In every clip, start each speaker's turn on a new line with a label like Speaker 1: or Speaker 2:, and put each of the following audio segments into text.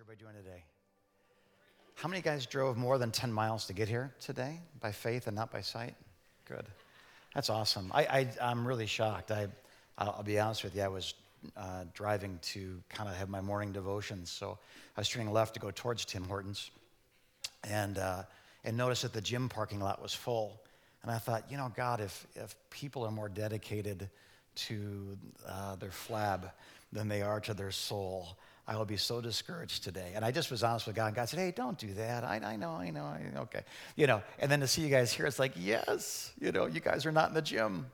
Speaker 1: everybody doing today? How many guys drove more than 10 miles to get here today by faith and not by sight? Good. That's awesome. I, I, am really shocked. I, I'll, be honest with you, I was uh, driving to kind of have my morning devotions. So I was turning left to go towards Tim Hortons and, uh, and noticed that the gym parking lot was full. And I thought, you know, God, if, if people are more dedicated to uh, their flab than they are to their soul, I will be so discouraged today. And I just was honest with God. And God said, Hey, don't do that. I, I know, I know, I. Okay. You know, and then to see you guys here, it's like, Yes, you know, you guys are not in the gym.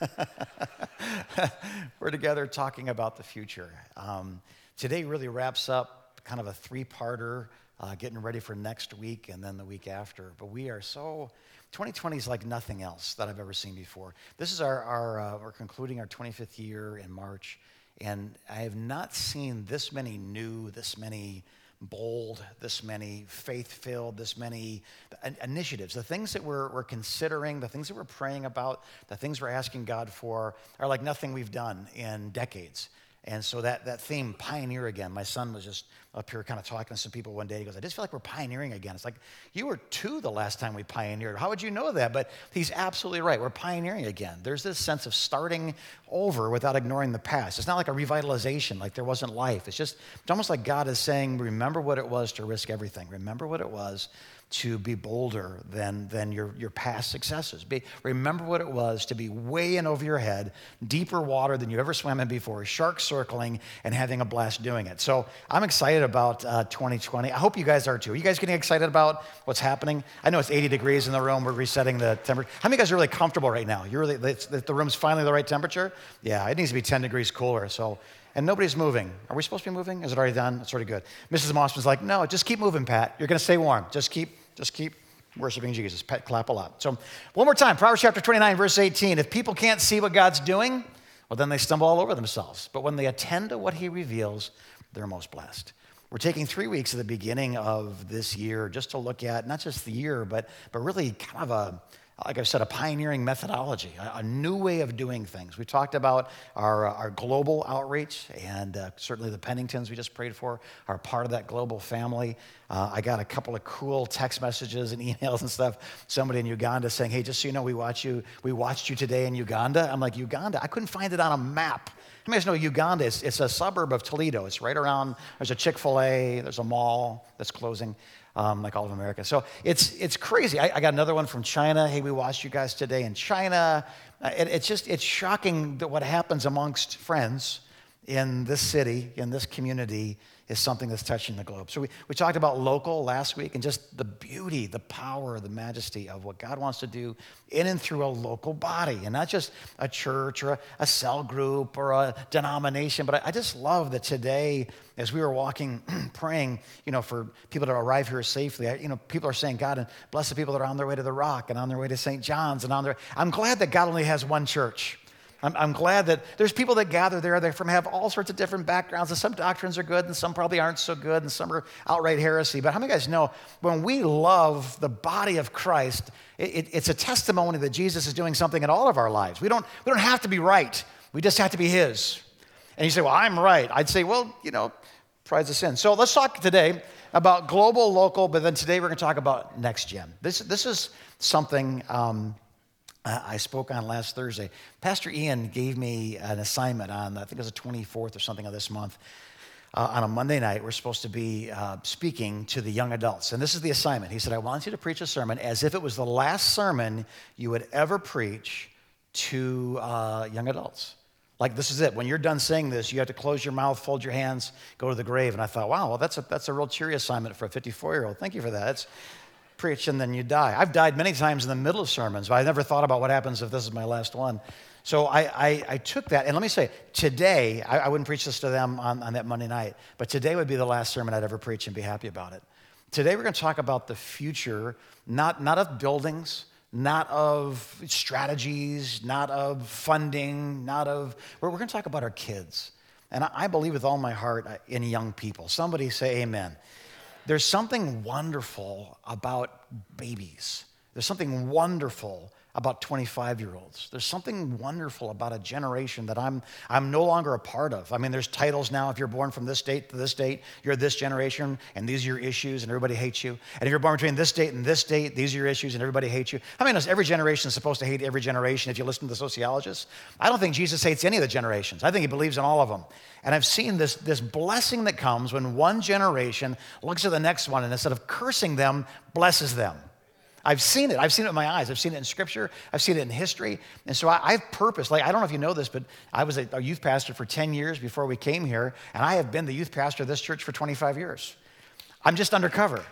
Speaker 1: We're together talking about the future. Um, today really wraps up kind of a three parter, uh, getting ready for next week and then the week after. But we are so, 2020 is like nothing else that I've ever seen before. This is our, our uh, we're concluding our 25th year in March. And I have not seen this many new, this many bold, this many faith filled, this many initiatives. The things that we're, we're considering, the things that we're praying about, the things we're asking God for are like nothing we've done in decades. And so that, that theme, pioneer again, my son was just up here kind of talking to some people one day. He goes, I just feel like we're pioneering again. It's like, you were two the last time we pioneered. How would you know that? But he's absolutely right. We're pioneering again. There's this sense of starting over without ignoring the past. It's not like a revitalization, like there wasn't life. It's just, it's almost like God is saying, remember what it was to risk everything. Remember what it was to be bolder than, than your, your past successes. Be, remember what it was to be way in over your head, deeper water than you ever swam in before, sharks circling, and having a blast doing it. So I'm excited about uh, 2020. I hope you guys are too. Are you guys getting excited about what's happening? I know it's 80 degrees in the room. We're resetting the temperature. How many of you guys are really comfortable right now? You're really, the room's finally the right temperature? Yeah, it needs to be 10 degrees cooler. So and nobody's moving. Are we supposed to be moving? Is it already done? It's already good. Mrs. Mossman's like, no, just keep moving, Pat. You're going to stay warm. Just keep just keep worshiping Jesus. Pet clap a lot. So, one more time Proverbs chapter 29, verse 18. If people can't see what God's doing, well, then they stumble all over themselves. But when they attend to what He reveals, they're most blessed. We're taking three weeks at the beginning of this year just to look at not just the year, but, but really kind of a like I said, a pioneering methodology, a, new way of doing things. We talked about our, uh, our global outreach, and uh, certainly the Penningtons we just prayed for are part of that global family. Uh, I got a couple of cool text messages and emails and stuff. Somebody in Uganda saying, "Hey, just so you know, we watch you. We watched you today in Uganda." I'm like, "Uganda? I couldn't find it on a map." You guys know Uganda is it's a suburb of Toledo. It's right around. There's a Chick Fil A. There's a mall that's closing um, like all of America. So it's, it's crazy. I, I, got another one from China. Hey, we watched you guys today in China. Uh, it, it's just, it's shocking that what happens amongst friends in this city, in this community, is something that's touching the globe. So we, we talked about local last week and just the beauty, the power, the majesty of what God wants to do in and through a local body and not just a church or a, a cell group or a denomination. But I, I, just love that today, as we were walking, praying, you know, for people to arrive here safely, I, you know, people are saying, God, and bless the people that are on their way to the rock and on their way to St. John's and on their, I'm glad that God only has one church. I'm, I'm, glad that there's people that gather there that from have all sorts of different backgrounds, and some doctrines are good, and some probably aren't so good, and some are outright heresy. But how many guys know when we love the body of Christ, it, it, it's a testimony that Jesus is doing something in all of our lives. We don't, we don't have to be right, we just have to be His. And you say, Well, I'm right. I'd say, Well, you know, prize of sin. So let's talk today about global, local, but then today we're going to talk about next gen. This, this is something. Um, I spoke on last Thursday. Pastor Ian gave me an assignment on, I think it was the 24th or something of this month. Uh, on a Monday night, we're supposed to be uh, speaking to the young adults. And this is the assignment. He said, I want you to preach a sermon as if it was the last sermon you would ever preach to uh, young adults. Like, this is it. When you're done saying this, you have to close your mouth, fold your hands, go to the grave. And I thought, wow, well, that's a, that's a real cheery assignment for a 54 year old. Thank you for that. It's, preach and then you die. I've died many times in the middle of sermons, but I never thought about what happens if this is my last one. So I, I, I took that, and let me say, today, I, I wouldn't preach this to them on, on that Monday night, but today would be the last sermon I'd ever preach and be happy about it. Today, we're going to talk about the future, not, not of buildings, not of strategies, not of funding, not of, we're, we're going to talk about our kids. And I, I believe with all my heart uh, in young people. Somebody say amen. There's something wonderful about babies. There's something wonderful about 25 year olds. There's something wonderful about a generation that I'm, I'm no longer a part of. I mean, there's titles now. If you're born from this date to this date, you're this generation, and these are your issues, and everybody hates you. And if you're born between this date and this date, these are your issues, and everybody hates you. I mean, every generation is supposed to hate every generation if you listen to the sociologists. I don't think Jesus hates any of the generations, I think he believes in all of them. And I've seen this, this blessing that comes when one generation looks at the next one and instead of cursing them, blesses them. I've seen it. I've seen it with my eyes. I've seen it in scripture. I've seen it in history. And so I, have purpose. Like, I don't know if you know this, but I was a, a youth pastor for 10 years before we came here, and I have been the youth pastor of this church for 25 years. I'm just undercover.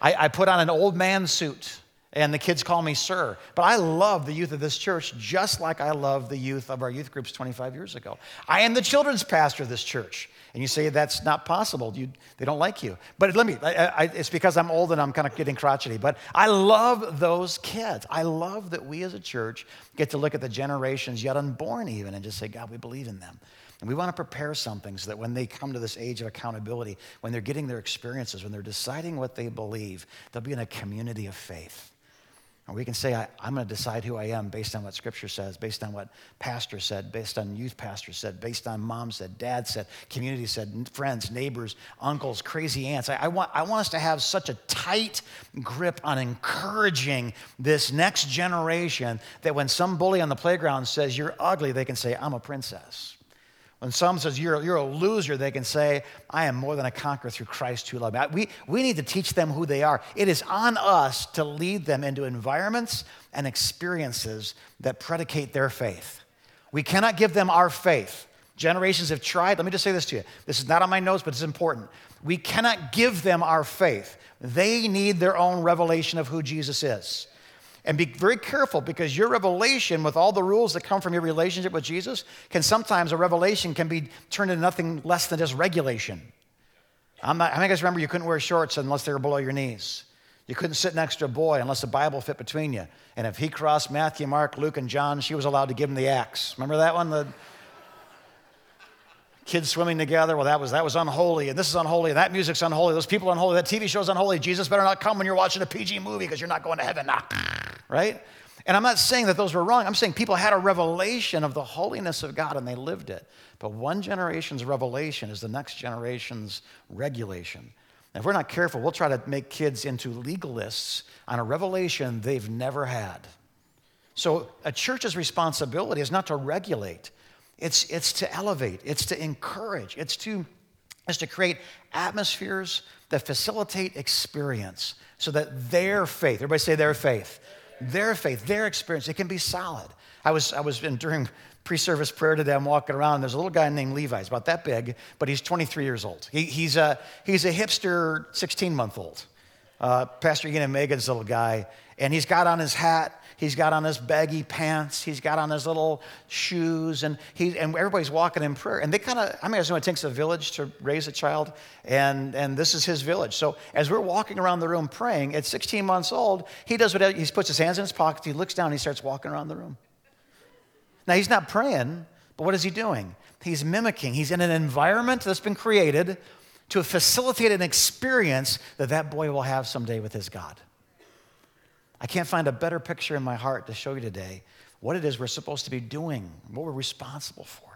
Speaker 1: I, I put on an old man suit and the kids call me sir. But I love the youth of this church just like I love the youth of our youth groups 25 years ago. I am the children's pastor of this church. And you say that's not possible. You, they don't like you. But let me, I, I, it's because I'm old and I'm kind of getting crotchety. But I love those kids. I love that we as a church get to look at the generations yet unborn, even, and just say, God, we believe in them. And we want to prepare something so that when they come to this age of accountability, when they're getting their experiences, when they're deciding what they believe, they'll be in a community of faith. Or we can say, I, am going to decide who I am based on what Scripture says, based on what pastor said, based on youth pastor said, based on mom said, dad said, community said, friends, neighbors, uncles, crazy aunts. I, I, want, I want us to have such a tight grip on encouraging this next generation that when some bully on the playground says, You're ugly, they can say, I'm a princess. When someone says you're, you're a loser, they can say, I am more than a conqueror through Christ who loved me. We, we need to teach them who they are. It is on us to lead them into environments and experiences that predicate their faith. We cannot give them our faith. Generations have tried. Let me just say this to you. This is not on my notes, but it's important. We cannot give them our faith. They need their own revelation of who Jesus is. And be very careful because your revelation, with all the rules that come from your relationship with Jesus, can sometimes a revelation can be turned into nothing less than just regulation. I'm not, how many guys remember you couldn't wear shorts unless they were below your knees? You couldn't sit next to a boy unless the Bible fit between you. And if he crossed Matthew, Mark, Luke, and John, she was allowed to give him the axe. Remember that one? The, kids swimming together. Well, that was, that was unholy, and this is unholy, and that music's unholy, those people are unholy, that TV show's unholy. Jesus better not come when you're watching a PG movie because you're not going to heaven. Nah. Right? And I'm not saying that those were wrong. I'm saying people had a revelation of the holiness of God and they lived it. But one generation's revelation is the next generation's regulation. And if we're not careful, we'll try to make kids into legalists on a revelation they've never had. So a church's responsibility is not to regulate, it's, it's to elevate, it's to encourage, it's to, it's to create atmospheres that facilitate experience so that their faith, everybody say their faith, their faith, their experience, it can be solid. I was, I was in, during pre service prayer today, I'm walking around, there's a little guy named Levi. He's about that big, but he's 23 years old. He, he's, a, he's a hipster 16 month old. Uh, Pastor Ian and Megan's little guy, and he's got on his hat He's got on his baggy pants. He's got on his little shoes, and he and everybody's walking in prayer. And they kind of, I mean, I know it takes a village to raise a child, and and this is his village. So as we're walking around the room praying, at 16 months old, he does what he puts his hands in his pockets. He looks down. He starts walking around the room. Now he's not praying, but what is he doing? He's mimicking. He's in an environment that's been created to facilitate an experience that that boy will have someday with his God. I can't find a better picture in my heart to show you today what it is we're supposed to be doing, what we're responsible for.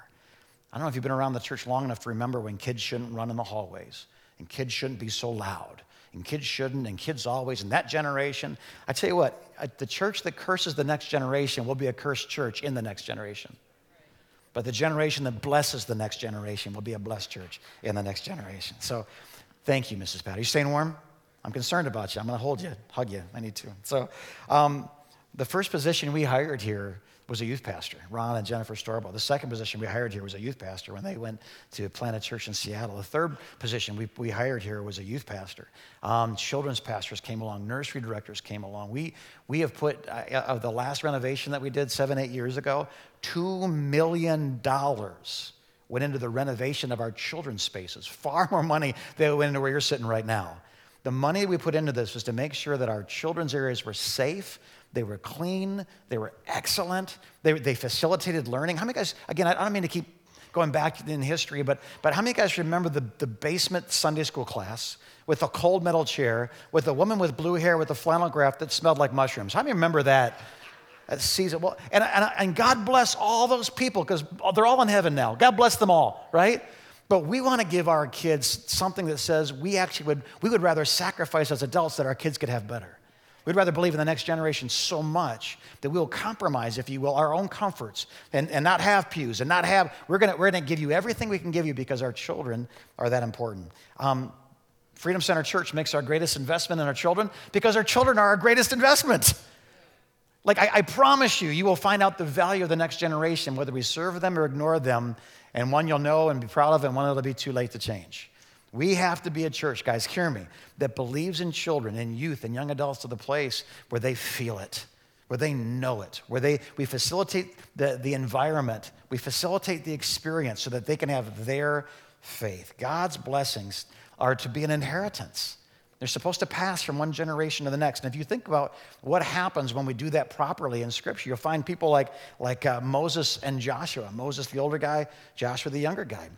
Speaker 1: I don't know if you've been around the church long enough to remember when kids shouldn't run in the hallways and kids shouldn't be so loud and kids shouldn't and kids always and that generation. I tell you what, the church that curses the next generation will be a cursed church in the next generation. But the generation that blesses the next generation will be a blessed church in the next generation. So thank you, Mrs. Pat. Are you staying warm? I'm concerned about you. I'm going to hold you, hug you. I need to. So, um, the first position we hired here was a youth pastor, Ron and Jennifer Storbo. The second position we hired here was a youth pastor when they went to plant a church in Seattle. The third position we, we hired here was a youth pastor. Um, children's pastors came along, nursery directors came along. We, we have put, uh, of the last renovation that we did seven, eight years ago, $2 million went into the renovation of our children's spaces. Far more money than went into where you're sitting right now. The money we put into this was to make sure that our children's areas were safe, they were clean, they were excellent, they, they facilitated learning. How many guys, again, I don't mean to keep going back in history, but, but how many guys remember the, the basement Sunday school class with a cold metal chair, with a woman with blue hair with a flannel graph that smelled like mushrooms? How many remember that? sees it. Well, and, and, and God bless all those people because they're all in heaven now. God bless them all, right? But we want to give our kids something that says we actually would, we would rather sacrifice as adults that our kids could have better. We'd rather believe in the next generation so much that we'll compromise, if you will, our own comforts and, and not have pews and not have, we're going we're gonna give you everything we can give you because our children are that important. Um, Freedom Center Church makes our greatest investment in our children because our children are our greatest investment. Like, I, I, promise you, you will find out the value of the next generation, whether we serve them or ignore them, and one you'll know and be proud of, and one it'll be too late to change. We have to be a church, guys, hear me, that believes in children and youth and young adults to the place where they feel it, where they know it, where they, we facilitate the, the environment, we facilitate the experience so that they can have their faith. God's blessings are to be an inheritance. They're supposed to pass from one generation to the next. And if you think about what happens when we do that properly in Scripture, you'll find people like, like uh, Moses and Joshua. Moses, the older guy, Joshua, the younger guy.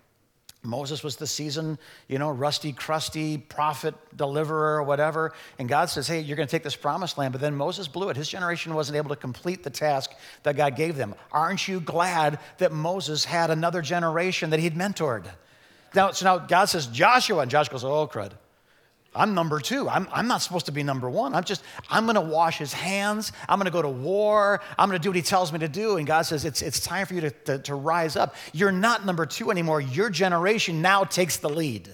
Speaker 1: Moses was the seasoned, you know, rusty, crusty prophet, deliverer, whatever. And God says, hey, you're going to take this promised land. But then Moses blew it. His generation wasn't able to complete the task that God gave them. Aren't you glad that Moses had another generation that he'd mentored? Now, so now God says, Joshua, and Joshua goes, oh, crud. I'm number two. I'm, I'm not supposed to be number one. I'm just, I'm going to wash his hands. I'm going to go to war. I'm going to do what he tells me to do. And God says, it's, it's time for you to, to, to rise up. You're not number two anymore. Your generation now takes the lead.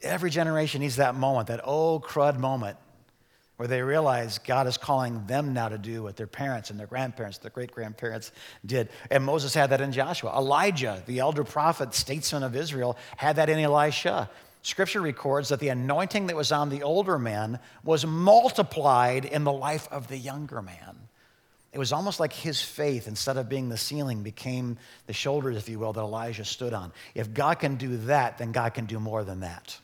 Speaker 1: Every generation needs that moment, that oh crud moment, where they realize God is calling them now to do what their parents and their grandparents, their great grandparents did. And Moses had that in Joshua. Elijah, the elder prophet, statesman of Israel, had that in Elisha. Scripture records that the anointing that was on the older man was multiplied in the life of the younger man. It was almost like his faith, instead of being the ceiling, became the shoulders, if you will, that Elijah stood on. If God can do that, then God can do more than that.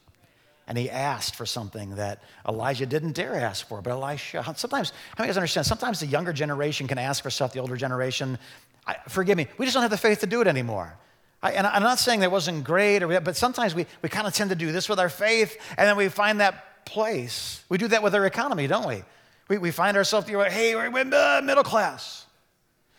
Speaker 1: And he asked for something that Elijah didn't dare ask for, but Elisha, sometimes, how many guys understand? Sometimes the younger generation can ask for stuff the older generation, I, forgive me, we just don't have the faith to do it anymore. I, and I'm not saying that wasn't great, or, but sometimes we, we kind of tend to do this with our faith, and then we find that place. We do that with our economy, don't we? We, we find ourselves, hey, we're middle class.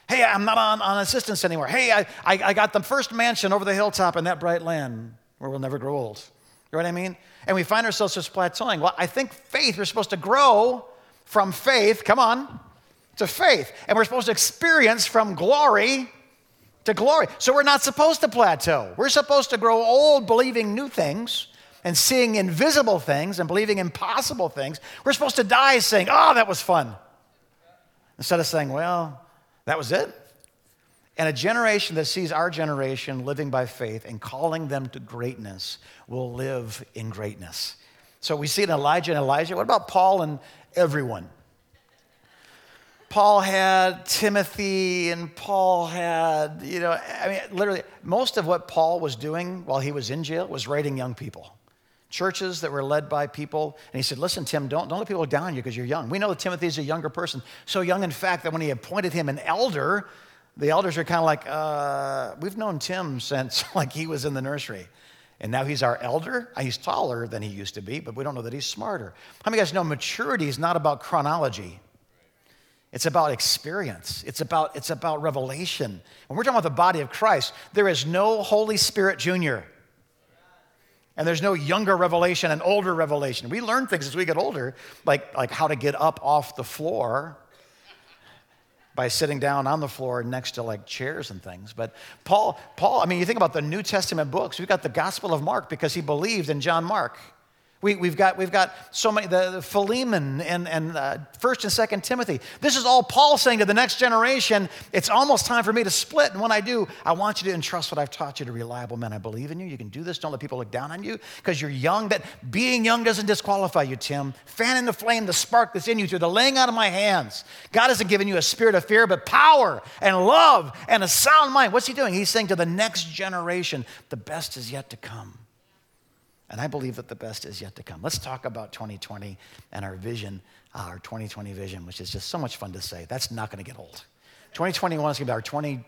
Speaker 1: Hey, I'm not on, on assistance anymore. Hey, I, I, I got the first mansion over the hilltop in that bright land where we'll never grow old. You know what I mean? And we find ourselves just plateauing. Well, I think faith, we're supposed to grow from faith, come on, to faith. And we're supposed to experience from glory to glory. So we're not supposed to plateau. We're supposed to grow old believing new things and seeing invisible things and believing impossible things. We're supposed to die saying, oh, that was fun. Instead of saying, well, that was it. And a generation that sees our generation living by faith and calling them to greatness will live in greatness. So we see in Elijah and Elisha. What about Paul and everyone? Paul had Timothy, and Paul had, you know, I mean, literally, most of what Paul was doing while he was in jail was writing young people. Churches that were led by people. And he said, Listen, Tim, don't, don't let people down you because you're young. We know that Timothy is a younger person. So young, in fact, that when he appointed him an elder, the elders are kind of like, uh, We've known Tim since like he was in the nursery. And now he's our elder. He's taller than he used to be, but we don't know that he's smarter. How many guys know maturity is not about chronology? It's about experience. It's about, it's about revelation. When we're talking about the body of Christ, there is no Holy Spirit Junior. And there's no younger revelation and older revelation. We learn things as we get older, like, like how to get up off the floor by sitting down on the floor next to like chairs and things. But Paul, Paul, I mean, you think about the New Testament books. We've got the Gospel of Mark because he believed in John Mark. We, have got, we've got so many, the, the Philemon and, and uh, 1st and 2nd Timothy. This is all Paul saying to the next generation. It's almost time for me to split. And when I do, I want you to entrust what I've taught you to reliable men. I believe in you. You can do this. Don't let people look down on you because you're young. That being young doesn't disqualify you, Tim. Fan in the flame, the spark that's in you through the laying out of my hands. God hasn't given you a spirit of fear, but power and love and a sound mind. What's he doing? He's saying to the next generation, the best is yet to come. And I believe that the best is yet to come. Let's talk about 2020 and our vision, uh, our 2020 vision, which is just so much fun to say. That's not going to get old. 2021 is going to be our 20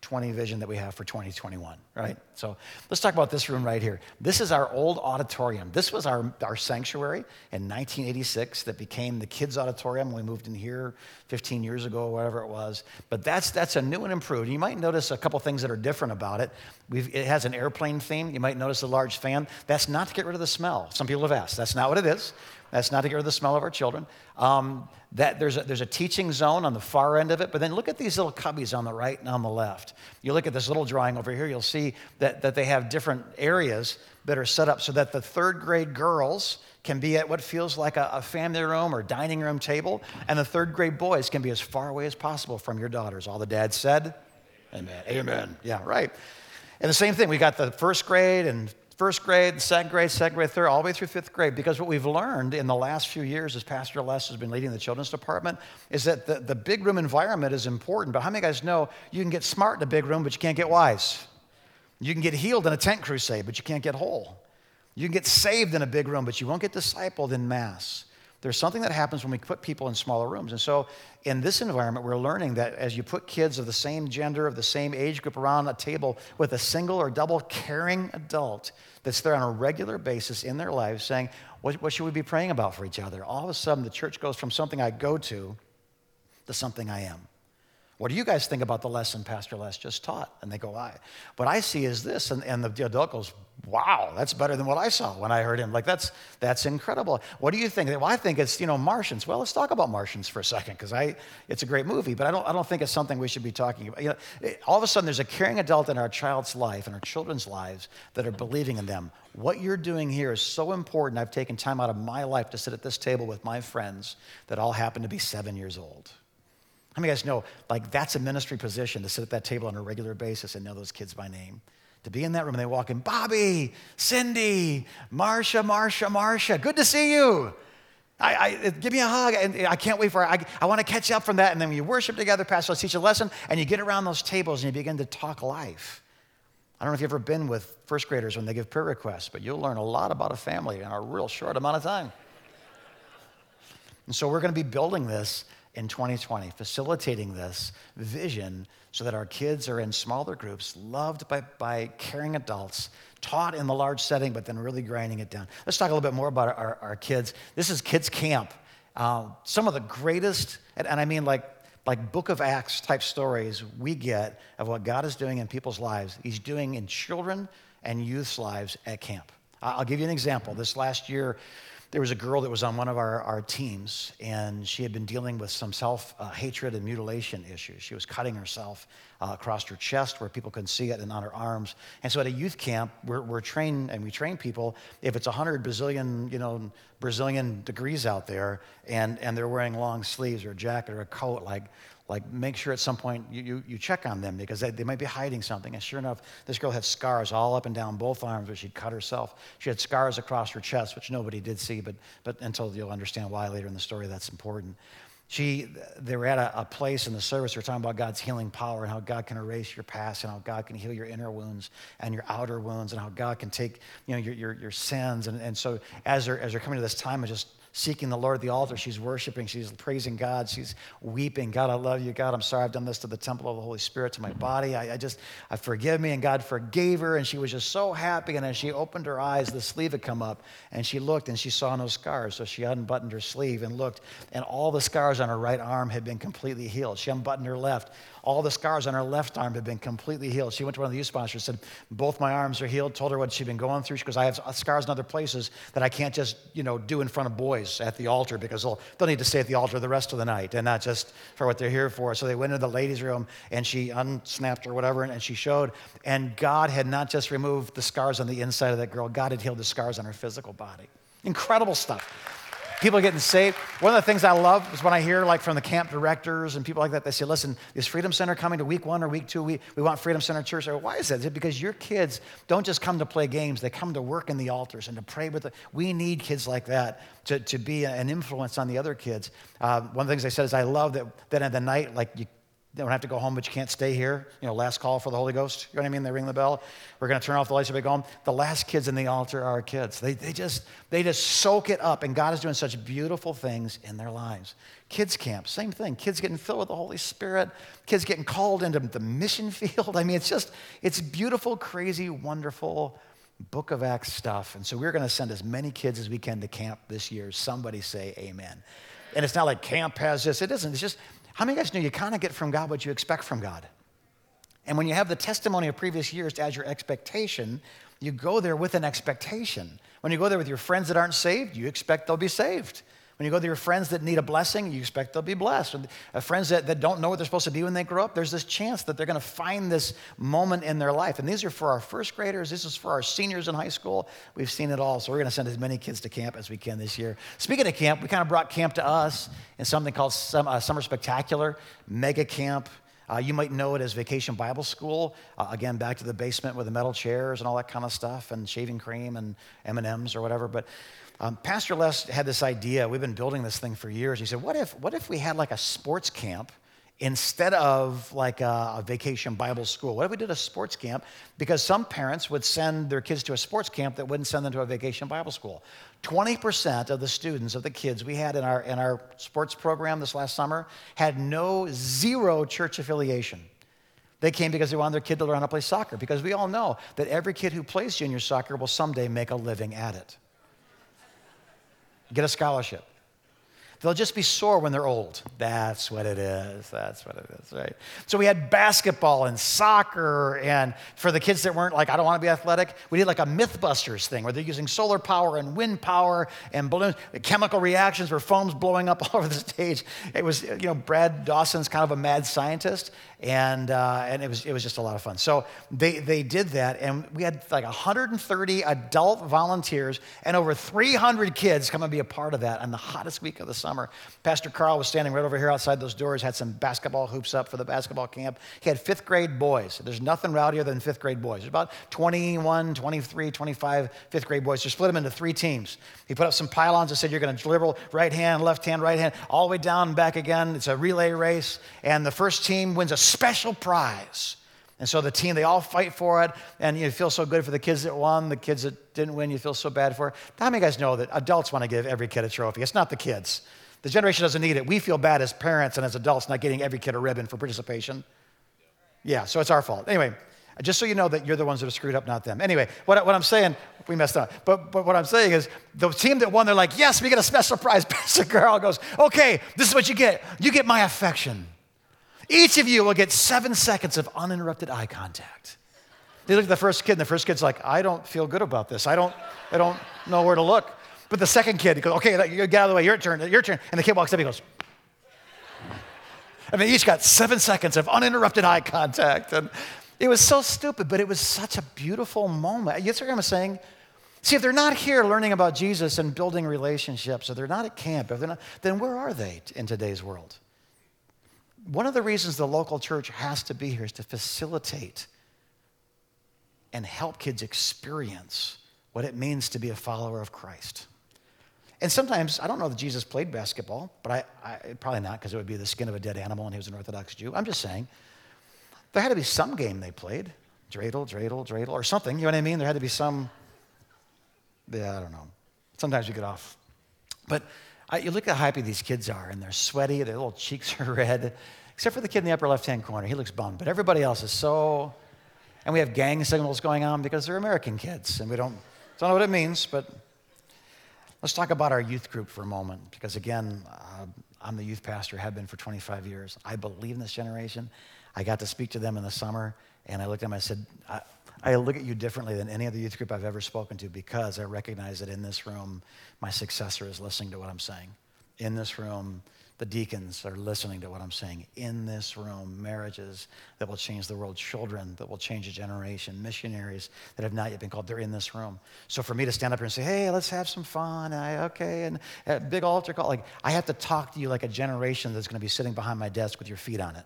Speaker 1: 20 vision that we have for 2021, right? So let's talk about this room right here. This is our old auditorium. This was our, our sanctuary in 1986 that became the kids' auditorium we moved in here 15 years ago, or whatever it was. But that's, that's a new and improved. You might notice a couple things that are different about it. We've, it has an airplane theme. You might notice a large fan. That's not to get rid of the smell. Some people have asked. That's not what it is. That's not to get rid of the smell of our children. Um, that there's a, there's a teaching zone on the far end of it, but then look at these little cubbies on the right and on the left. You look at this little drawing over here, you'll see that, that they have different areas that are set up so that the third grade girls can be at what feels like a, a family room or dining room table, and the third grade boys can be as far away as possible from your daughters. All the dads said, Amen. Amen. Yeah, right. And the same thing, we got the first grade and first grade, second grade, second grade, third, all the way through fifth grade. Because what we've learned in the last few years as Pastor Les has been leading the children's department is that the, the big room environment is important. But how many guys know you can get smart in a big room, but you can't get wise? You can get healed in a tent crusade, but you can't get whole. You can get saved in a big room, but you won't get discipled in mass. There's something that happens when we put people in smaller rooms. And so, in this environment, we're learning that as you put kids of the same gender, of the same age group around a table with a single or double caring adult that's there on a regular basis in their lives saying, what, what should we be praying about for each other? All of a sudden, the church goes from something I go to to something I am. What do you guys think about the lesson Pastor Les just taught? And they go, I. What I see is this. And, and the adult goes, wow, that's better than what I saw when I heard him. Like, that's, that's incredible. What do you think? Well, I think it's, you know, Martians. Well, let's talk about Martians for a second because I, it's a great movie, but I don't, I don't think it's something we should be talking about. You know, it, all of a sudden, there's a caring adult in our child's life and our children's lives that are believing in them. What you're doing here is so important. I've taken time out of my life to sit at this table with my friends that all happen to be seven years old. How many of you guys know, like, that's a ministry position to sit at that table on a regular basis and know those kids by name? To be in that room and they walk in, Bobby, Cindy, Marsha, Marsha, Marsha, good to see you. I, I, give me a hug. And I can't wait for. I, I want to catch up from that. And then you worship together, Pastor, let's teach a lesson. And you get around those tables and you begin to talk life. I don't know if you've ever been with first graders when they give prayer requests, but you'll learn a lot about a family in a real short amount of time. And so we're going to be building this in 2020, facilitating this vision so that our kids are in smaller groups, loved by, by caring adults, taught in the large setting, but then really grinding it down. Let's talk a little bit more about our, our kids. This is Kids Camp. Uh, some of the greatest, and, and I mean like, like book of Acts type stories we get of what God is doing in people's lives, He's doing in children and youth's lives at camp. I'll give you an example. This last year, there was a girl that was on one of our, our teams, and she had been dealing with some self uh, hatred and mutilation issues. She was cutting herself uh, across her chest where people couldn't see it and on her arms. And so at a youth camp, we're, we're trained and we train people if it's 100 bazillion, you know, bazillion degrees out there and, and they're wearing long sleeves or a jacket or a coat, like, like make sure at some point you, you, you check on them because they, they might be hiding something. And sure enough, this girl had scars all up and down both arms where she'd cut herself. She had scars across her chest, which nobody did see, but, but until you'll understand why later in the story that's important. She, they were at a, a place in the service, they were talking about God's healing power and how God can erase your past and how God can heal your inner wounds and your outer wounds and how God can take you know, your, your, your sins. And, and so as they're, as they're coming to this time of just seeking the Lord at the altar. She's worshiping, she's praising God, she's weeping. God, I love you. God, I'm sorry I've done this to the temple of the Holy Spirit, to my body. I, I just, I forgive me. And God forgave her. And she was just so happy. And as she opened her eyes, the sleeve had come up and she looked and she saw no scars. So she unbuttoned her sleeve and looked, and all the scars on her right arm had been completely healed. She unbuttoned her left all the scars on her left arm had been completely healed. She went to one of the youth sponsors, and said, Both my arms are healed, told her what she'd been going through. She goes, I have scars in other places that I can't just, you know, do in front of boys at the altar because they'll, they'll need to stay at the altar the rest of the night and not just for what they're here for. So they went into the ladies' room and she unsnapped or whatever and she showed. And God had not just removed the scars on the inside of that girl, God had healed the scars on her physical body. Incredible stuff people are getting saved. One of the things I love is when I hear, like, from the camp directors and people like that, they say, listen, is Freedom Center coming to week one or week two? We, we want Freedom Center Church. Say, Why is that? Is it because your kids don't just come to play games, they come to work in the altars and to pray with the. We need kids like that to, to be an influence on the other kids. Uh, one of the things I said is, I love that, that at the night, like, you don't have to go home, but you can't stay here. You know, last call for the Holy Ghost. You know what I mean? They ring the bell. We're going to turn off the lights and we go home. The last kids in the altar are our kids. They, they, just, they just soak it up, and God is doing such beautiful things in their lives. Kids camp, same thing. Kids getting filled with the Holy Spirit. Kids getting called into the mission field. I mean, it's just, it's beautiful, crazy, wonderful book of Acts stuff. And so we're going to send as many kids as we can to camp this year. Somebody say amen. And it's not like camp has this. It isn't. It's just, how many of you guys know you kind of get from God what you expect from God? And when you have the testimony of previous years as your expectation, you go there with an expectation. When you go there with your friends that aren't saved, you expect they'll be saved. When you go to your friends that need a blessing, you expect they'll be blessed. Or uh, friends that, that don't know what they're supposed to be when they grow up, there's this chance that they're going to find this moment in their life. And these are for our first graders, this is for our seniors in high school. We've seen it all. So we're going to send as many kids to camp as we can this year. Speaking of camp, we kind of brought camp to us in something called uh, Summer Spectacular, Mega Camp. Uh, you might know it as Vacation Bible School. Uh, again, back to the basement with the metal chairs and all that kind of stuff, and shaving cream and M and M's or whatever. But um, Pastor Les had this idea. We've been building this thing for years. He said, "What if, what if we had like a sports camp instead of like a, a, vacation Bible school? What if we did a sports camp? Because some parents would send their kids to a sports camp that wouldn't send them to a vacation Bible school. 20% of the students of the kids we had in our, in our sports program this last summer had no zero church affiliation. They came because they wanted their kid to learn how to play soccer, because we all know that every kid who plays junior soccer will someday make a living at it get a scholarship. They'll just be sore when they're old. That's what it is. That's what it is, right? So we had basketball and soccer, and for the kids that weren't like, I don't want to be athletic, we did like a Mythbusters thing where they're using solar power and wind power and balloons, chemical reactions where foam's blowing up all over the stage. It was, you know, Brad Dawson's kind of a mad scientist, and, uh, and it, was, it was just a lot of fun. So they, they did that, and we had like 130 adult volunteers and over 300 kids come and be a part of that on the hottest week of the summer. Pastor Carl was standing right over here outside those doors, had some basketball hoops up for the basketball camp. He had fifth grade boys. There's nothing rowdier than fifth grade boys. There's about 21, 23, 25 fifth grade boys. Just split them into three teams. He put up some pylons and said, You're going to dribble right hand, left hand, right hand, all the way down and back again. It's a relay race, and the first team wins a special prize. And so the team, they all fight for it, and you feel so good for the kids that won, the kids that didn't win, you feel so bad for. It. How many guys know that adults want to give every kid a trophy? It's not the kids. The generation doesn't need it. We feel bad as parents and as adults not getting every kid a ribbon for participation. Yeah, so it's our fault. Anyway, just so you know that you're the ones that are screwed up, not them. Anyway, what, what I'm saying, we messed up. But, but what I'm saying is the team that won, they're like, yes, we get a special prize. Pastor Carl goes, okay, this is what you get. You get my affection. Each of you will get seven seconds of uninterrupted eye contact. They look at the first kid, and the first kid's like, I don't feel good about this. I don't, I don't know where to look. But the second kid, he goes, okay, get out of the way, your turn, your turn. And the kid walks up, he goes, and they each got seven seconds of uninterrupted eye contact. And it was so stupid, but it was such a beautiful moment. You see what I'm saying? See, if they're not here learning about Jesus and building relationships, or they're not at camp, if they're not, then where are they in today's world? One of the reasons the local church has to be here is to facilitate and help kids experience what it means to be a follower of Christ. And sometimes, I don't know that Jesus played basketball, but I, I probably not because it would be the skin of a dead animal and he was an Orthodox Jew. I'm just saying, there had to be some game they played dreidel, dreidel, dreidel, or something. You know what I mean? There had to be some, yeah, I don't know. Sometimes you get off. But I, you look at how happy these kids are, and they're sweaty, their little cheeks are red, except for the kid in the upper left hand corner. He looks bummed. But everybody else is so, and we have gang signals going on because they're American kids, and we don't, don't know what it means, but let's talk about our youth group for a moment, because again, uh, I'm the youth pastor, have been for 25 years. I believe in this generation. I got to speak to them in the summer, and I looked at them. I said, I, I look at you differently than any other youth group I've ever spoken to because I recognize that in this room, my successor is listening to what I'm saying. In this room, the deacons are listening to what I'm saying. In this room, marriages that will change the world, children that will change a generation, missionaries that have not yet been called, they're in this room. So for me to stand up here and say, hey, let's have some fun, I, okay, and a big altar call, like I have to talk to you like a generation that's going to be sitting behind my desk with your feet on it.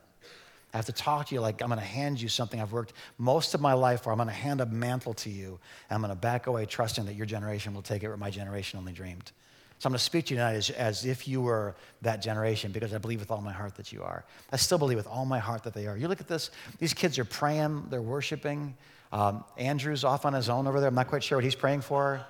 Speaker 1: I have to talk to you like I'm going to hand you something I've worked most of my life for. I'm going to hand a mantle to you, and I'm going to back away trusting that your generation will take it where my generation only dreamed. So I'm going to speak to you tonight as, as if you were that generation because I believe with all my heart that you are. I still believe with all my heart that they are. You look at this, these kids are praying, they're worshiping. Um, Andrew's off on his own over there. I'm not quite sure what he's praying for.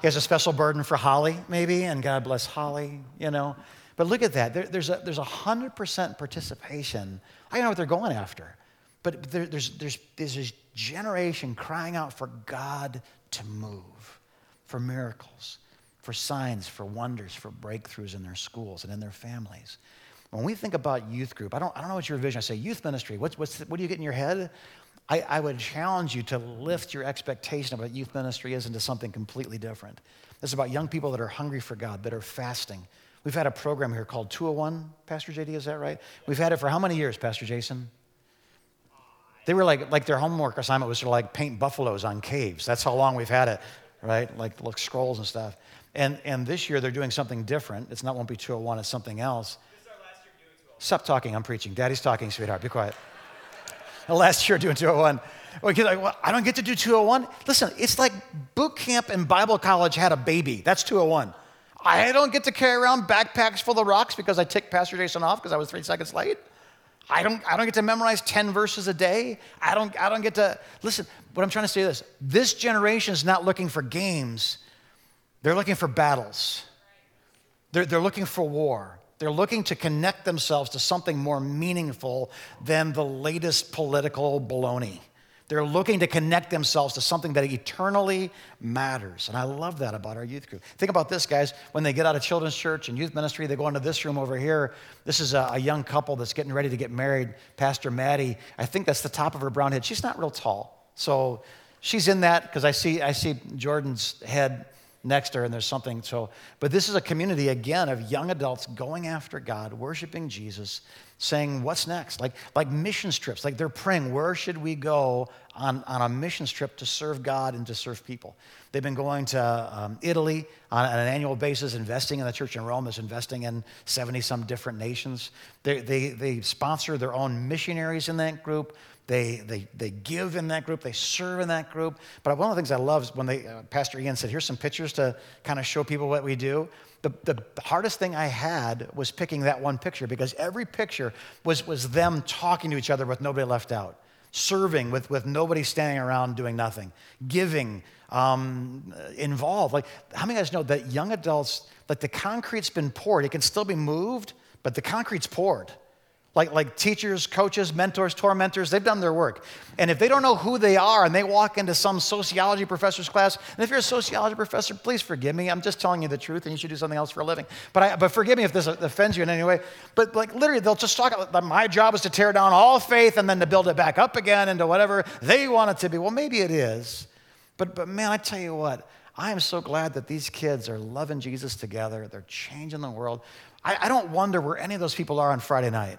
Speaker 1: He has a special burden for Holly, maybe, and God bless Holly, you know. But look at that. There, there's, a, there's 100% participation. I don't know what they're going after. But there, there's, there's, there's this generation crying out for God to move, for miracles for signs, for wonders, for breakthroughs in their schools and in their families. When we think about youth group, I don't, I don't know what your vision. I say youth ministry. What's, what's, what do you get in your head? I, I would challenge you to lift your expectation of what youth ministry is into something completely different. This is about young people that are hungry for God, that are fasting. We've had a program here called 201, Pastor JD, is that right? We've had it for how many years, Pastor Jason? They were like, like their homework assignment was to like paint buffaloes on caves. That's how long we've had it, right? Like, like scrolls and stuff. And, and this year they're doing something different. It's not won't be 201, it's something else. Stop talking, I'm preaching. Daddy's talking, sweetheart, be quiet. last year doing 201. Well, Like, well, I don't get to do 201. Listen, it's like boot camp and Bible college had a baby. That's 201. I don't get to carry around backpacks full of rocks because I ticked Pastor Jason off because I was three seconds late. I don't, I don't get to memorize 10 verses a day. I don't, I don't get to, listen, what I'm trying to say is this this generation is not looking for games, they're looking for battles, they're, they're looking for war. They're looking to connect themselves to something more meaningful than the latest political baloney. They're looking to connect themselves to something that eternally matters. And I love that about our youth group. Think about this, guys. When they get out of children's church and youth ministry, they go into this room over here. This is a, a young couple that's getting ready to get married. Pastor Maddie, I think that's the top of her brown head. She's not real tall. So she's in that because I see, I see Jordan's head next to her and there's something. So but this is a community again of young adults going after god worshiping jesus saying what's next? Like like mission trips like they're praying where should we go on, on a mission trip to serve god and to serve people? They've been going to um, italy on, on, an annual basis investing in the church in rome is investing in 70 some different nations. They, they, they sponsor their own missionaries in that group they, they, they give in that group, they serve in that group. But one of the things I love is when they, uh, Pastor Ian said, here's some pictures to kind of show people what we do. The, the hardest thing I had was picking that one picture because every picture was, was them talking to each other with nobody left out, serving with, with nobody standing around doing nothing, giving, um, involved. Like, how many guys know that young adults, like the concrete's been poured, it can still be moved, but the concrete's poured like, like teachers, coaches, mentors, tormentors, they've done their work. And if they don't know who they are and they walk into some sociology professor's class, and if you're a sociology professor, please forgive me. I'm just telling you the truth and you should do something else for a living. But, I, but forgive me if this offends you in any way. But like literally, they'll just talk about my job is to tear down all faith and then to build it back up again into whatever they want it to be. Well, maybe it is. But, but man, I tell you what, I am so glad that these kids are loving Jesus together. They're changing the world. I, I don't wonder where any of those people are on Friday night.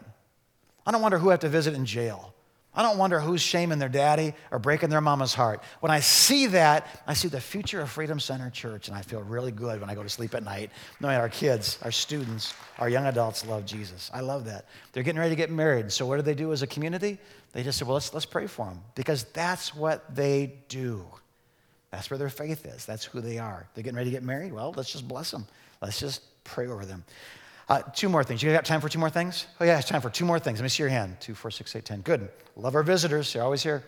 Speaker 1: I don't wonder who I have to visit in jail. I don't wonder who's shaming their daddy or breaking their mama's heart. When I see that, I see the future of Freedom Center Church, and I feel really good when I go to sleep at night, knowing our kids, our students, our young adults love Jesus. I love that. They're getting ready to get married. So, what do they do as a community? They just say, well, let's, let's pray for them because that's what they do. That's where their faith is. That's who they are. They're getting ready to get married. Well, let's just bless them. Let's just pray over them. Uh, two more things. You got time for two more things? Oh, yeah, it's time for two more things. Let me see your hand. Two, four, six, eight, ten. Good. Love our visitors. You're always here.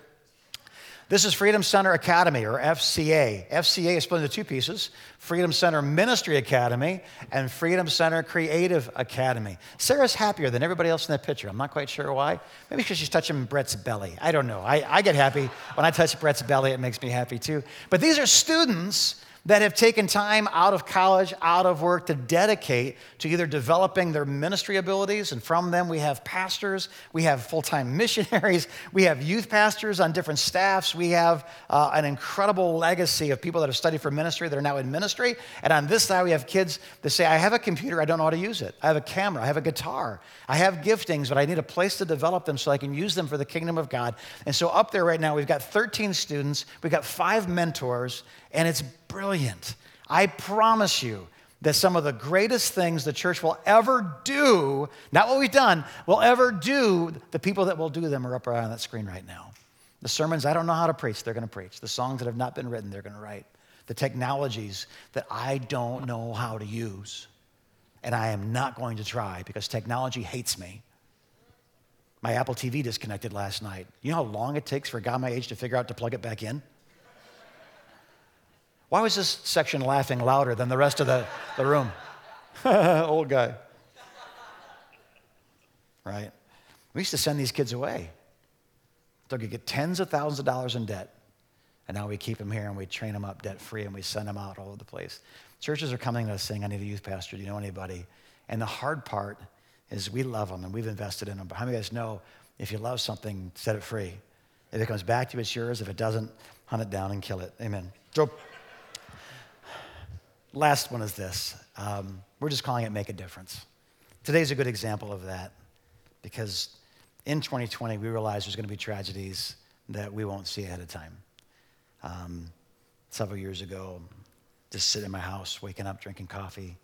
Speaker 1: This is Freedom Center Academy, or FCA. FCA is split into two pieces Freedom Center Ministry Academy and Freedom Center Creative Academy. Sarah's happier than everybody else in that picture. I'm not quite sure why. Maybe because she's touching Brett's belly. I don't know. I, I get happy. When I touch Brett's belly, it makes me happy too. But these are students that have taken time out of college, out of work to dedicate to either developing their ministry abilities, and from them we have pastors, we have full time missionaries, we have youth pastors on different staffs, we have uh, an incredible legacy of people that have studied for ministry that are now in ministry. And on this side, we have kids that say, I have a computer, I don't know how to use it. I have a camera, I have a guitar, I have giftings, but I need a place to develop them so I can use them for the kingdom of God. And so up there right now, we've got 13 students, we've got five mentors, and it's brilliant. I promise you that some of the greatest things the church will ever do, not what we've done, will ever do, the people that will do them are up right on that screen right now. The sermons I don't know how to preach, they're going to preach. The songs that have not been written, they're going to write. the technologies that I don't know how to use. And I am not going to try because technology hates me. My Apple TV disconnected last night. You know how long it takes for a guy my age to figure out to plug it back in? Why was this section laughing louder than the rest of the, the room? Old guy. Right? We used to send these kids away. They could get tens of thousands of dollars in debt. And now we keep them here and we train them up debt free and we send them out all over the place. Churches are coming to us saying, I need a youth pastor. Do you know anybody? And the hard part is we love them and we've invested in them. But how many of you guys know if you love something, set it free? If it comes back to you, it's yours. If it doesn't, hunt it down and kill it. Amen. So, last one is this. Um, we're just calling it Make a Difference. Today's a good example of that because in 2020, we realized there's going to be tragedies that we won't see ahead of time. Um, several years ago, just sitting in my house, waking up, drinking coffee,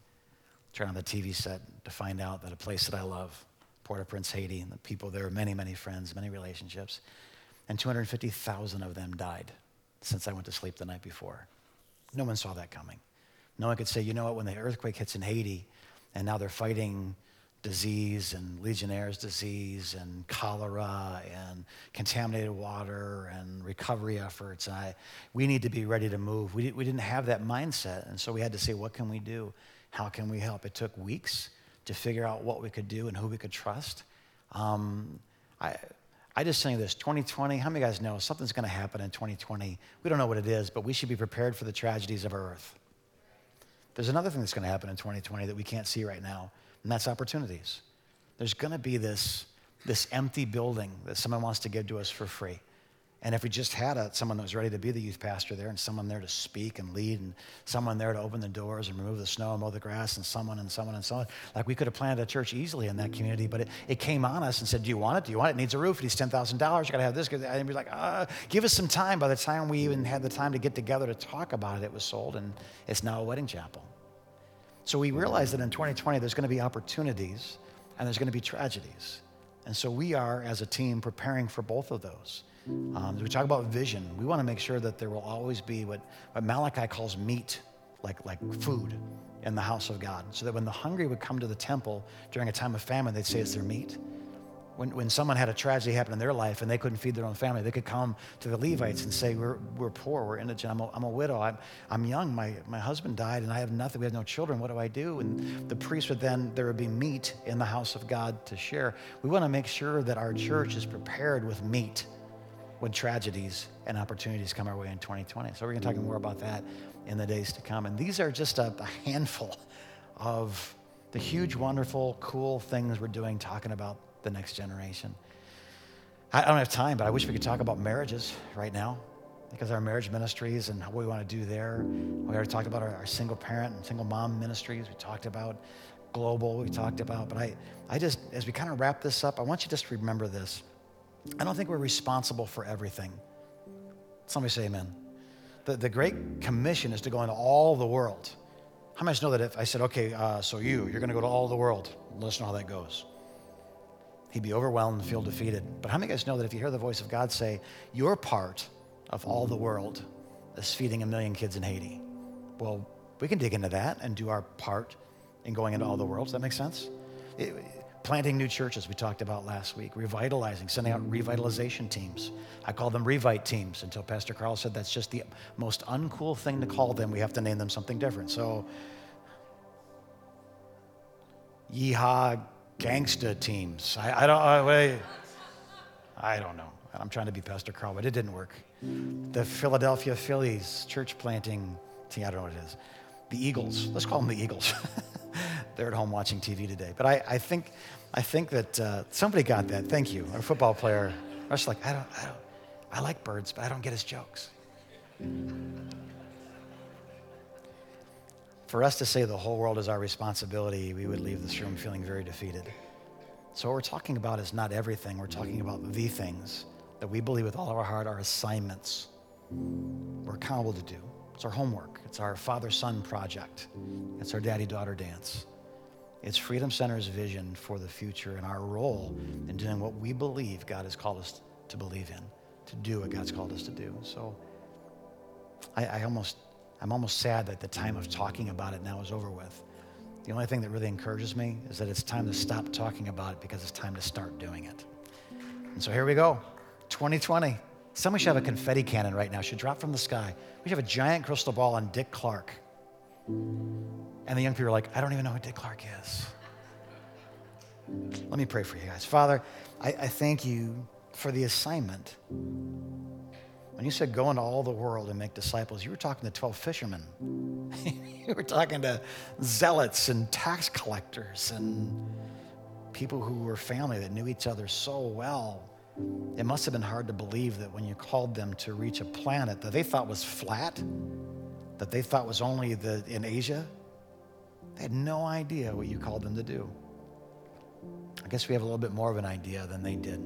Speaker 1: turn on the TV set to find out that a place that I love, Port-au-Prince, Haiti, and the people there, many, many friends, many relationships, and 250,000 of them died since I went to sleep the night before. No one saw that coming. No one could say, you know what, when the earthquake hits in Haiti, and now they're fighting disease and Legionnaire's disease and cholera and contaminated water and recovery efforts. I, we need to be ready to move. We, we didn't have that mindset. And so we had to say, what can we do? How can we help? It took weeks to figure out what we could do and who we could trust. Um, I, I just say this 2020, how many guys know something's going to happen in 2020? We don't know what it is, but we should be prepared for the tragedies of our earth. There's another thing that's going to happen in 2020 that we can't see right now and that's opportunities. There's going to be this, this empty building that someone wants to give to us for free. And if we just had a, someone that was ready to be the youth pastor there, and someone there to speak and lead, and someone there to open the doors and remove the snow and mow the grass, and someone and someone and someone, like we could have planted a church easily in that community, but it, it came on us and said, Do you want it? Do you want it? It needs a roof. It needs $10,000. You got to have this. And we're like, uh, Give us some time. By the time we even had the time to get together to talk about it, it was sold, and it's now a wedding chapel. So we realized that in 2020, there's going to be opportunities and there's going to be tragedies. And so we are, as a team, preparing for both of those. Um, we talk about vision. We want to make sure that there will always be what, what Malachi calls meat, like, like food in the house of God. So that when the hungry would come to the temple during a time of famine, they'd say, it's their meat? when, when someone had a tragedy happen in their life and they couldn't feed their own family, they could come to the Levites and say, We're, we're poor, we're indigent, I'm a, I'm a widow, I'm, I'm young, my, my husband died, and I have nothing, we have no children, what do I do? And the priest would then, there would be meat in the house of God to share. We want to make sure that our church is prepared with meat when tragedies and opportunities come our way in 2020. So we're going to talk more about that in the days to come. And these are just a, a handful of the huge, wonderful, cool things we're doing, talking about the next generation. I don't have time, but I wish we could talk about marriages right now because our marriage ministries and what we want to do there. We already talked about our, our, single parent and single mom ministries. We talked about global. We talked about, but I, I just, as we kind of wrap this up, I want you just to remember this. I don't think we're responsible for everything. Somebody say amen. The, the Great Commission is to go into all the world. How many know that if I said, okay, uh, so you, you're going to go to all the world, let us know how that goes he'd be overwhelmed and feel defeated. But how many you guys know that if you hear the voice of God say, Your part of all the world is feeding a million kids in Haiti? Well, we can dig into that and do our part in going into all the world. Does that make sense? It, planting new churches, we talked about last week, revitalizing, sending out revitalization teams. I call them revite teams until Pastor Carl said that's just the most uncool thing to call them. We have to name them something different. So, yeehaw gangsta teams. I, I don't. Uh, I, I don't know. I'm trying to be Pastor Carl, but it didn't work. The Philadelphia Phillies church planting team. I don't know what it is. The Eagles. Let's call them the Eagles. They're at home watching TV today. But I, I think, I think that uh, somebody got that. Thank you. Our football player. I was like, I don't, I don't. I like birds, but I don't get his jokes. For us to say the whole world is our responsibility, we would leave this room feeling very defeated. So, what we're talking about is not everything. We're talking about the things that we believe with all of our heart are assignments we're accountable to do. It's our homework, it's our father son project, it's our daddy daughter dance. It's Freedom Center's vision for the future and our role in doing what we believe God has called us to believe in, to do what God's called us to do. So, I, I almost I'm almost sad that the time of talking about it now is over with. The only thing that really encourages me is that it's time to stop talking about it because it's time to start doing it. And so here we go 2020. Someone should have a confetti cannon right now, should drop from the sky. We should have a giant crystal ball on Dick Clark. And the young people are like, I don't even know who Dick Clark is. Let me pray for you guys. Father, I, I thank you for the assignment. When you said go into all the world and make disciples, you were talking to 12 fishermen. you were talking to zealots and tax collectors and people who were family that knew each other so well. It must have been hard to believe that when you called them to reach a planet that they thought was flat, that they thought was only the, in Asia, they had no idea what you called them to do. I guess we have a little bit more of an idea than they did.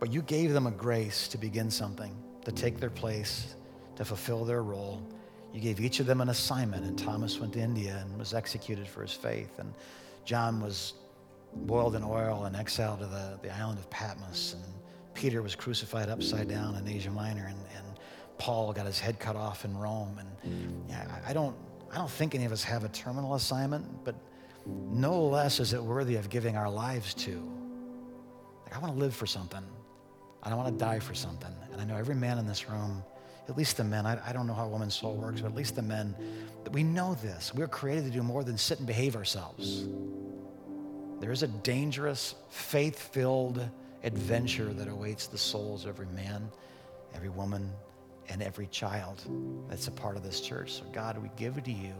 Speaker 1: But you gave them a grace to begin something, to take their place, to fulfill their role. You gave each of them an assignment, and Thomas went to India and was executed for his faith. And John was boiled in oil and exiled to the, the island of Patmos. And Peter was crucified upside down in Asia Minor. And, and Paul got his head cut off in Rome. And yeah, I don't, I don't think any of us have a terminal assignment, but no less is it worthy of giving our lives to. Like, I want to live for something. I don't want to die for something. And I know every man in this room, at least the men, I, I don't know how a woman's soul works, but at least the men, that we know this. We're created to do more than sit and behave ourselves. There is a dangerous, faith filled adventure that awaits the souls of every man, every woman, and every child that's a part of this church. So, God, we give it to you.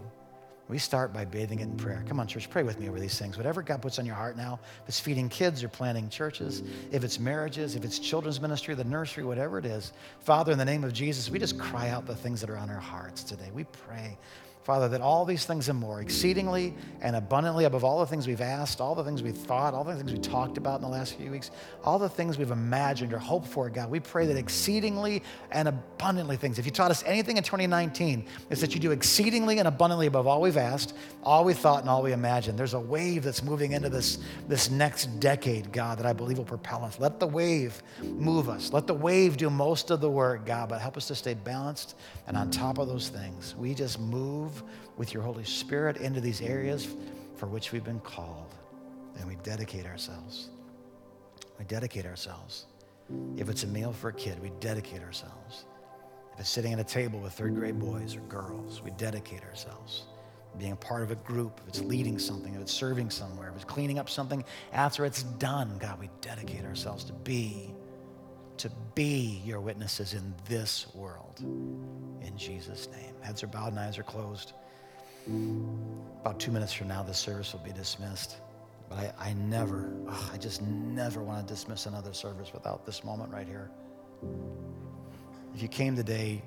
Speaker 1: We start by bathing it in prayer. Come on, church, pray with me over these things. Whatever God puts on your heart now, if it's feeding kids or planting churches, if it's marriages, if it's children's ministry, the nursery, whatever it is, Father, in the name of Jesus, we just cry out the things that are on our hearts today. We pray Father, that all these things and more, exceedingly and abundantly above all the things we've asked, all the things we've thought, all the things we talked about in the last few weeks, all the things we've imagined or hoped for, God, we pray that exceedingly and abundantly things. If you taught us anything in 2019, it's that you do exceedingly and abundantly above all we've asked, all we thought, and all we imagined. There's a wave that's moving into this, this next decade, God, that I believe will propel us. Let the wave move us. Let the wave do most of the work, God, but help us to stay balanced and on top of those things. We just move move with your Holy Spirit into these areas for which we've been called. And we dedicate ourselves. We dedicate ourselves. If it's a meal for a kid, we dedicate ourselves. If it's sitting at a table with third grade boys or girls, we dedicate ourselves. Being a part of a group, if it's leading something, if it's serving somewhere, if it's cleaning up something after it's done, God, we dedicate ourselves to be, to be your witnesses in this world. In Jesus' name. Heads are bowed and eyes are closed. About two minutes from now, the service will be dismissed. But I, I never, oh, I just never want to dismiss another service without this moment right here. If you came today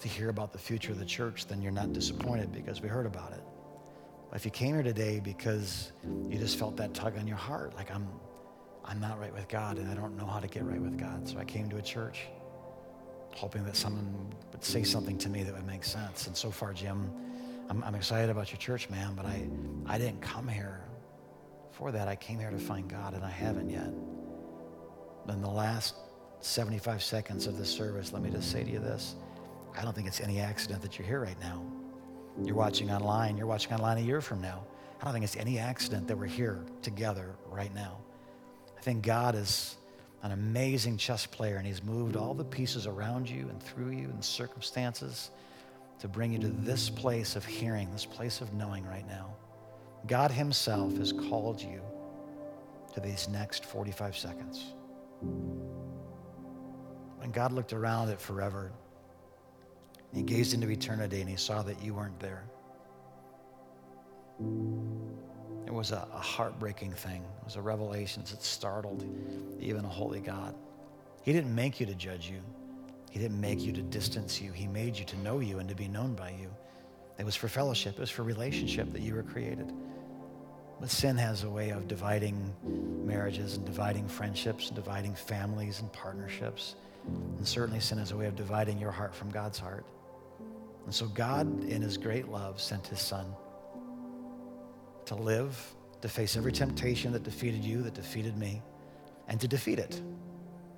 Speaker 1: to hear about the future of the church, then you're not disappointed because we heard about it. But if you came here today because you just felt that tug on your heart, like I'm, I'm not right with God and I don't know how to get right with God, so I came to a church hoping that someone would say something to me that would make sense. And so far, Jim, I'm, I'm excited about your church, man, but I, I didn't come here for that. I came here to find God, and I haven't yet. In the last 75 seconds of this service, let me just say to you this. I don't think it's any accident that you're here right now. You're watching online. You're watching online a year from now. I don't think it's any accident that we're here together right now. I think God is an amazing chess player, and he's moved all the pieces around you and through you and circumstances to bring you to this place of hearing, this place of knowing right now. God Himself has called you to these next 45 seconds. When God looked around at forever, He gazed into eternity and He saw that you weren't there. It was a, a heartbreaking thing. It was a revelation that startled even a holy God. He didn't make you to judge you. He didn't make you to distance you. He made you to know you and to be known by you. It was for fellowship. It was for relationship that you were created. But sin has a way of dividing marriages and dividing friendships and dividing families and partnerships. And certainly sin has a way of dividing your heart from God's heart. And so God, in his great love, sent his son to live, to face every temptation that defeated you, that defeated me, and to defeat it.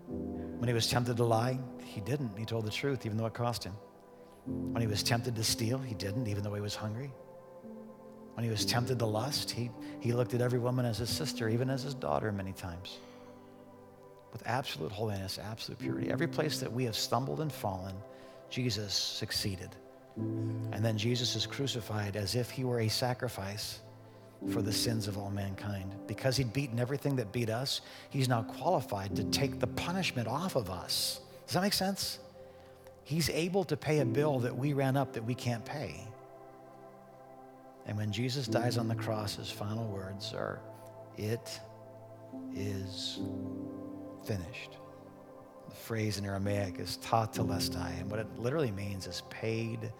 Speaker 1: When he was tempted to lie, he didn't. He told the truth, even though it cost him. When he was tempted to steal, he didn't, even though he was hungry. When he was tempted to lust, he, he looked at every woman as his sister, even as his daughter, many times. With absolute holiness, absolute purity. Every place that we have stumbled and fallen, Jesus succeeded. And then Jesus is crucified as if he were a sacrifice for the sins of all mankind. Because he'd beaten everything that beat us, he's now qualified to take the punishment off of us. Does that make sense? He's able to pay a bill that we ran up that we can't pay. And when Jesus dies on the cross, his final words are, It is finished. The phrase in Aramaic is tetelestai, and what it literally means is paid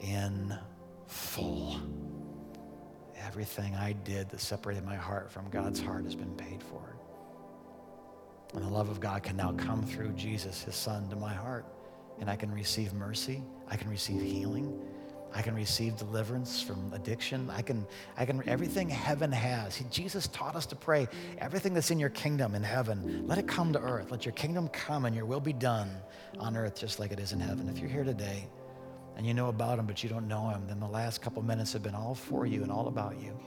Speaker 1: in full. Everything I did that separated my heart from God's heart has been paid for. And the love of God can now come through Jesus, his son, to my heart. And I can receive mercy. I can receive healing. I can receive deliverance from addiction. I can, I can, everything heaven has. Jesus taught us to pray, everything that's in your kingdom in heaven, let it come to earth. Let your kingdom come and your will be done on earth just like it is in heaven. If you're here today and you know about him, but you don't know him, then the last couple minutes have been all for you and all about you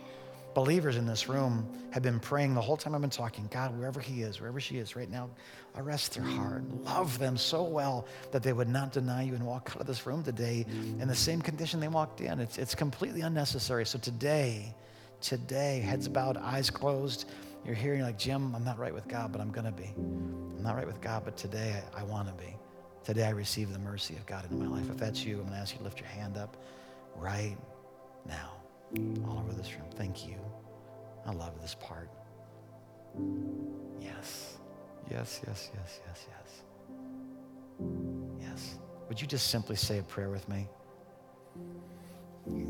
Speaker 1: believers in this room have been praying the whole time I've been talking God, wherever He is, wherever she is right now, arrest their heart. Love them so well that they would not deny you and walk out of this room today in the same condition they walked in. It's, it's completely unnecessary. So today, today, heads bowed, eyes closed, you're here and you're like, Jim, I'm not right with God, but I'm going to be. I'm not right with God, but today I, I want to be. Today I receive the mercy of God into my life. If that's you, I'm going to ask you to lift your hand up right now all over this room. Thank you. I love this part. Yes. Yes, yes, yes, yes, yes. Yes. Would you just simply say a prayer with me?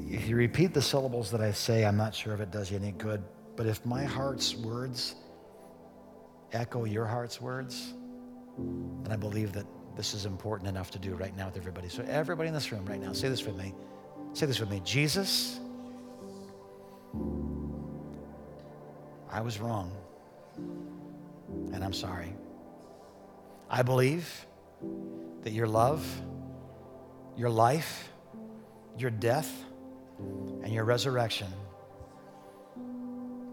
Speaker 1: If you repeat the syllables that I say, I'm not sure if it does you any good, but if my heart's words echo your heart's words, then I believe that this is important enough to do right now with everybody. So, everybody in this room right now, say this with me. Say this with me Jesus, I was wrong, and I'm sorry. I believe that your love, your life, your death, and your resurrection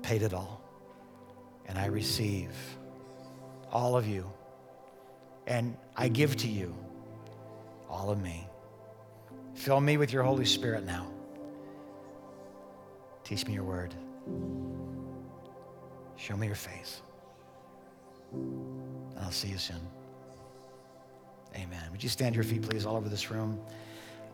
Speaker 1: paid it all. And I receive all of you. And I give to you all of me. Fill me with your Holy Spirit now. Teach me your word. Show me your face. And I'll see you soon. Amen. Would you stand to your feet, please, all over this room?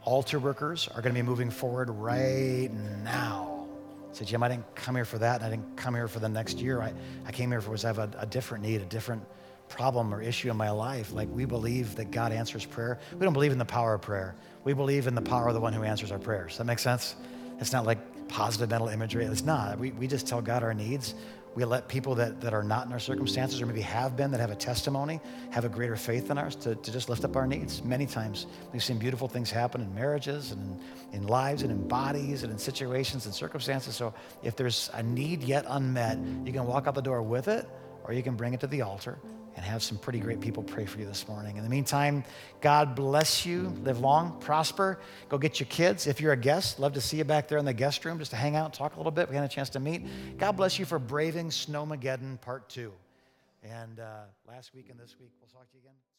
Speaker 1: Altar workers are going to be moving forward right now. Say, Jim, I didn't come here for that, and I didn't come here for the next year. I, I came here for was I have a, a different need, a different problem or issue in my life. Like we believe that God answers prayer. We don't believe in the power of prayer. We believe in the power of the one who answers our prayers. That make sense? It's not like positive mental imagery. It's not. We, we just tell God our needs. We let people that, that are not in our circumstances or maybe have been, that have a testimony, have a greater faith than ours to, to just lift up our needs. Many times we've seen beautiful things happen in marriages and in lives and in bodies and in situations and circumstances. So if there's a need yet unmet, you can walk out the door with it or you can bring it to the altar and have some pretty great people pray for you this morning. In the meantime, God bless you. Live long, prosper. Go get your kids. If you're a guest, love to see you back there in the guest room just to hang out, talk a little bit. We had a chance to meet. God bless you for braving Snowmageddon Part 2. And uh, last week and this week, we'll talk to you again.